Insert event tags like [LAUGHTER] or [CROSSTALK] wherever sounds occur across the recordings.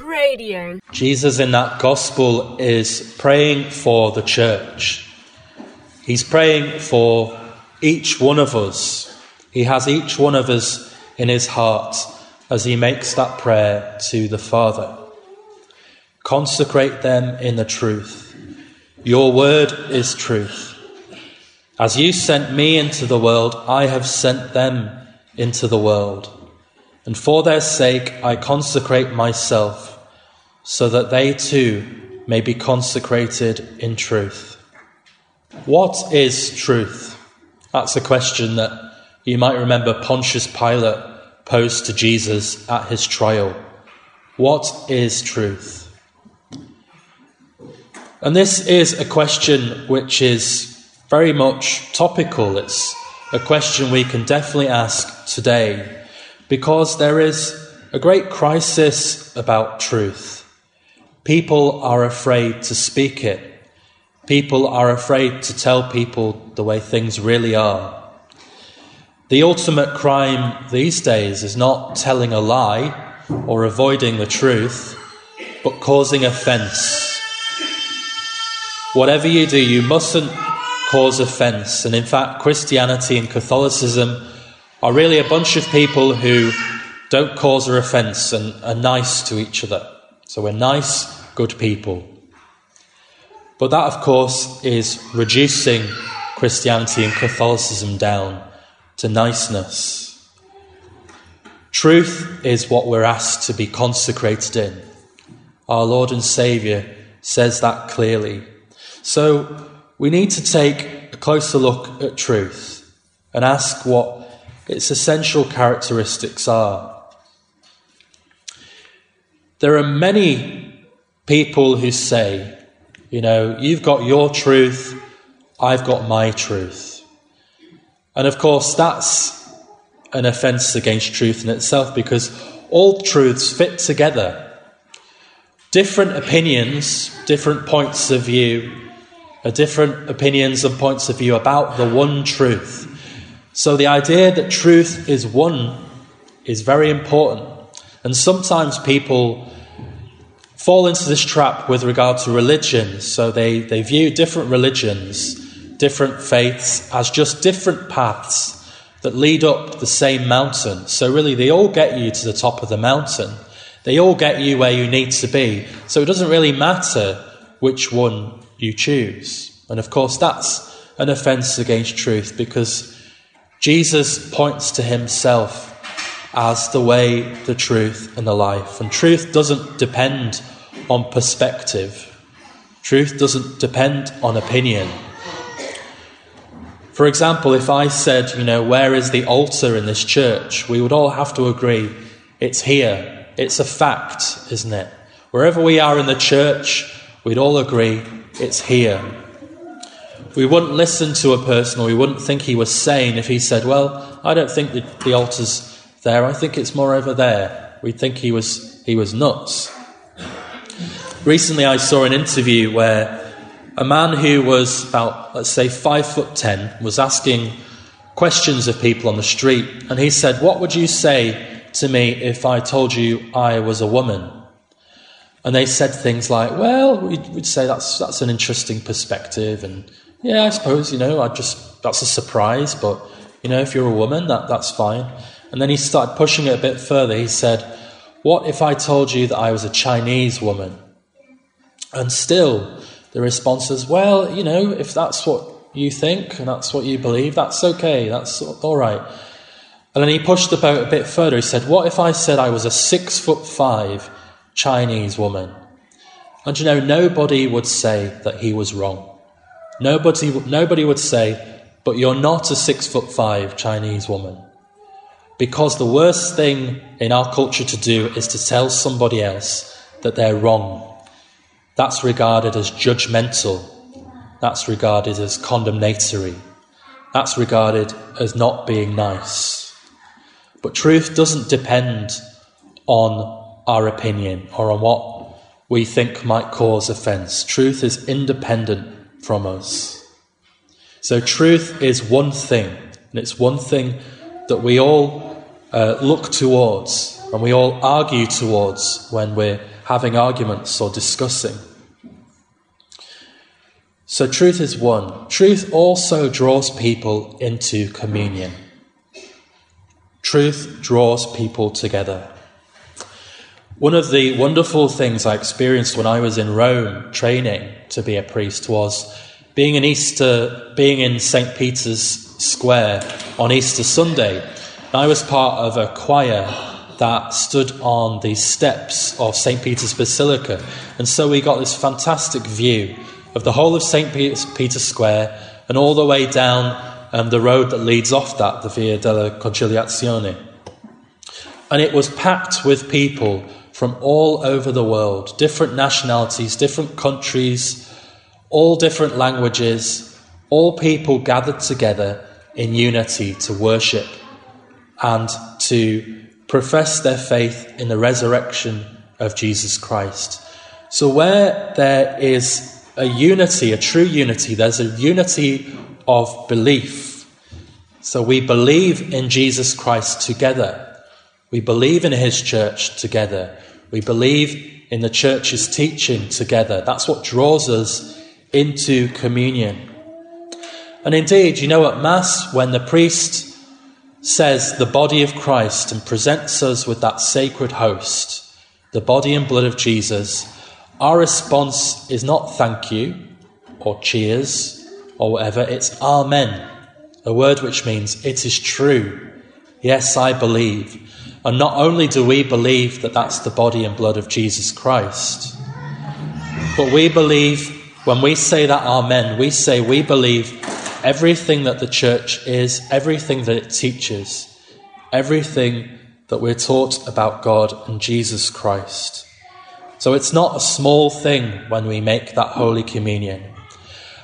Radio. Jesus in that gospel is praying for the church. He's praying for each one of us. He has each one of us in his heart as he makes that prayer to the Father. Consecrate them in the truth. Your word is truth. As you sent me into the world, I have sent them into the world. And for their sake, I consecrate myself, so that they too may be consecrated in truth. What is truth? That's a question that you might remember Pontius Pilate posed to Jesus at his trial. What is truth? And this is a question which is very much topical. It's a question we can definitely ask today because there is a great crisis about truth. People are afraid to speak it. People are afraid to tell people the way things really are. The ultimate crime these days is not telling a lie or avoiding the truth, but causing offence Whatever you do, you mustn't cause offence. And in fact, Christianity and Catholicism are really a bunch of people who don't cause or offence and are nice to each other. So we're nice, good people. But that, of course, is reducing Christianity and Catholicism down to niceness. Truth is what we're asked to be consecrated in. Our Lord and Saviour says that clearly. So we need to take a closer look at truth and ask what its essential characteristics are. There are many people who say, you know, you've got your truth, I've got my truth. And of course, that's an offence against truth in itself because all truths fit together. Different opinions, different points of view, different opinions and points of view about the one truth. So the idea that truth is one is very important. And sometimes people fall into this trap with regard to religion. So they, they view different religions, different faiths, as just different paths that lead up the same mountain. So really, they all get you to the top of the mountain. They all get you where you need to be. So it doesn't really matter which one you choose. And of course, that's an offense against truth because Jesus points to himself as the way, the truth, and the life. And truth doesn't depend on perspective, truth doesn't depend on opinion. For example, if I said, you know, where is the altar in this church? We would all have to agree it's here. It's a fact, isn't it? Wherever we are in the church, we'd all agree it's here. We wouldn't listen to a person or we wouldn't think he was sane if he said, Well, I don't think the, the altar's there, I think it's more over there. We'd think he was, he was nuts. Recently, I saw an interview where a man who was about, let's say, five foot ten was asking questions of people on the street, and he said, What would you say to me if I told you I was a woman? And they said things like, well, we'd, we'd, say that's, that's an interesting perspective. And yeah, I suppose, you know, I just, that's a surprise. But, you know, if you're a woman, that, that's fine. And then he started pushing it a bit further. He said, what if I told you that I was a Chinese woman? And still, the response is, well, you know, if that's what you think and that's what you believe, that's okay. That's all right. And then he pushed the boat a bit further. He said, what if I said I was a six foot five Chinese woman. And you know, nobody would say that he was wrong. Nobody, nobody would say, but you're not a six foot five Chinese woman. Because the worst thing in our culture to do is to tell somebody else that they're wrong. That's regarded as judgmental. That's regarded as condemnatory. That's regarded as not being nice. But truth doesn't depend on our opinion or on what we think might cause offence. Truth is independent from us. So, truth is one thing, and it's one thing that we all uh, look towards and we all argue towards when we're having arguments or discussing. So, truth is one. Truth also draws people into communion. Truth draws people together. One of the wonderful things I experienced when I was in Rome training to be a priest was being in Easter, being in St. Peter's Square on Easter Sunday. I was part of a choir that stood on the steps of St. Peter's Basilica. And so we got this fantastic view of the whole of St. Peter's Square and all the way down um, the road that leads off that, the Via della Conciliazione. And it was packed with people from all over the world, different nationalities, different countries, all different languages, all people gathered together in unity to worship and to profess their faith in the resurrection of Jesus Christ. So, where there is a unity, a true unity, there's a unity of belief. So, we believe in Jesus Christ together. We believe in his church together. We believe in the church's teaching together. That's what draws us into communion. And indeed, you know, at Mass, when the priest says the body of Christ and presents us with that sacred host, the body and blood of Jesus, our response is not thank you or cheers or whatever, it's Amen, a word which means it is true. Yes, I believe. And not only do we believe that that's the body and blood of Jesus Christ, but we believe, when we say that Amen, we say we believe everything that the church is, everything that it teaches, everything that we're taught about God and Jesus Christ. So it's not a small thing when we make that Holy Communion.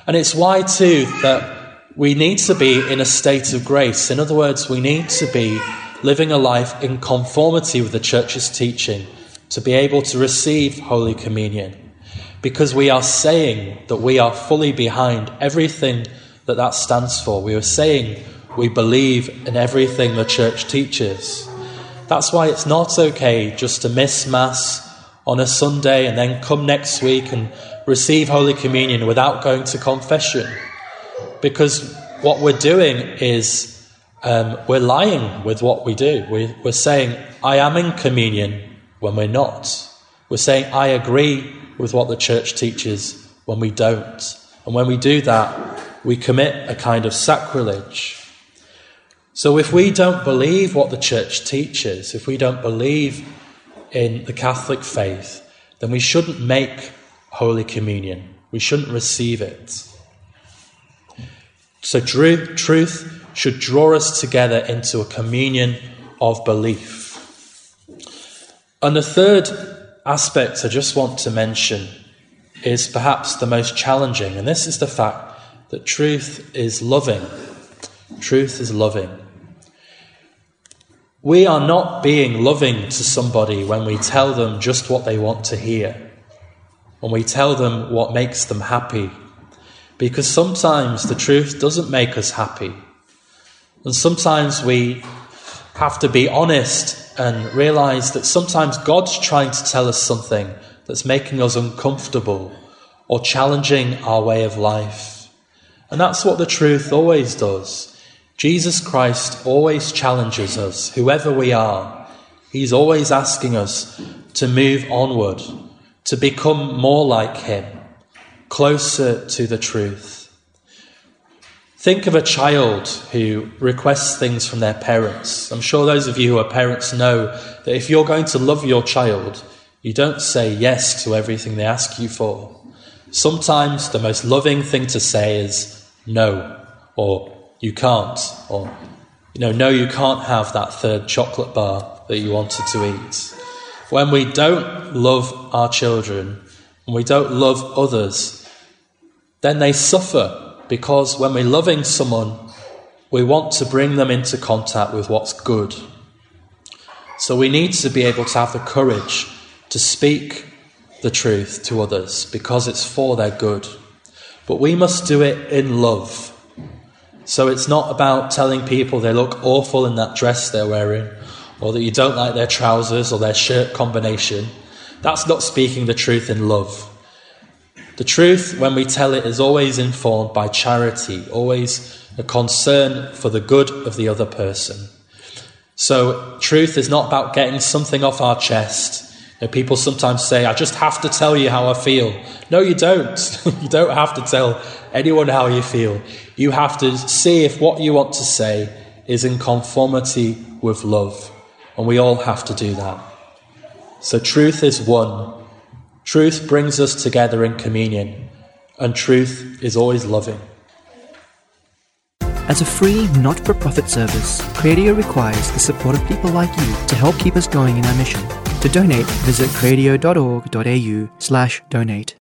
And it's why, too, that we need to be in a state of grace. In other words, we need to be living a life in conformity with the church's teaching to be able to receive Holy Communion. Because we are saying that we are fully behind everything that that stands for. We are saying we believe in everything the church teaches. That's why it's not okay just to miss Mass on a Sunday and then come next week and receive Holy Communion without going to confession. Because what we're doing is um, we're lying with what we do. We, we're saying, I am in communion when we're not. We're saying, I agree with what the church teaches when we don't. And when we do that, we commit a kind of sacrilege. So if we don't believe what the church teaches, if we don't believe in the Catholic faith, then we shouldn't make Holy Communion. We shouldn't receive it. So truth, truth should draw us together into a communion of belief. And the third aspect I just want to mention is perhaps the most challenging, and this is the fact that truth is loving. Truth is loving. We are not being loving to somebody when we tell them just what they want to hear, when we tell them what makes them happy, because sometimes the truth doesn't make us happy. And sometimes we have to be honest and realize that sometimes God's trying to tell us something that's making us uncomfortable or challenging our way of life. And that's what the truth always does. Jesus Christ always challenges us, whoever we are. He's always asking us to move onward, to become more like Him, closer to the truth. Think of a child who requests things from their parents. I'm sure those of you who are parents know that if you're going to love your child, you don't say yes to everything they ask you for. Sometimes the most loving thing to say is no, or you can't, or, you know, no, you can't have that third chocolate bar that you wanted to eat. When we don't love our children, when we don't love others, then they suffer because when we're loving someone, we want to bring them into contact with what's good. So we need to be able to have the courage to speak the truth to others because it's for their good. But we must do it in love. So it's not about telling people they look awful in that dress they're wearing or that you don't like their trousers or their shirt combination. that's not speaking the truth in love. The truth, when we tell it, is always informed by charity, always a concern for the good of the other person. So, truth is not about getting something off our chest. You know, people sometimes say, I just have to tell you how I feel. No, you don't. [LAUGHS] you don't have to tell anyone how you feel. You have to see if what you want to say is in conformity with love. And we all have to do that. So, truth is one. Truth brings us together in communion. And truth is always loving. As a free, not for profit service, Cradio requires the support of people like you to help keep us going in our mission. To donate, visit cradio.org.au slash donate.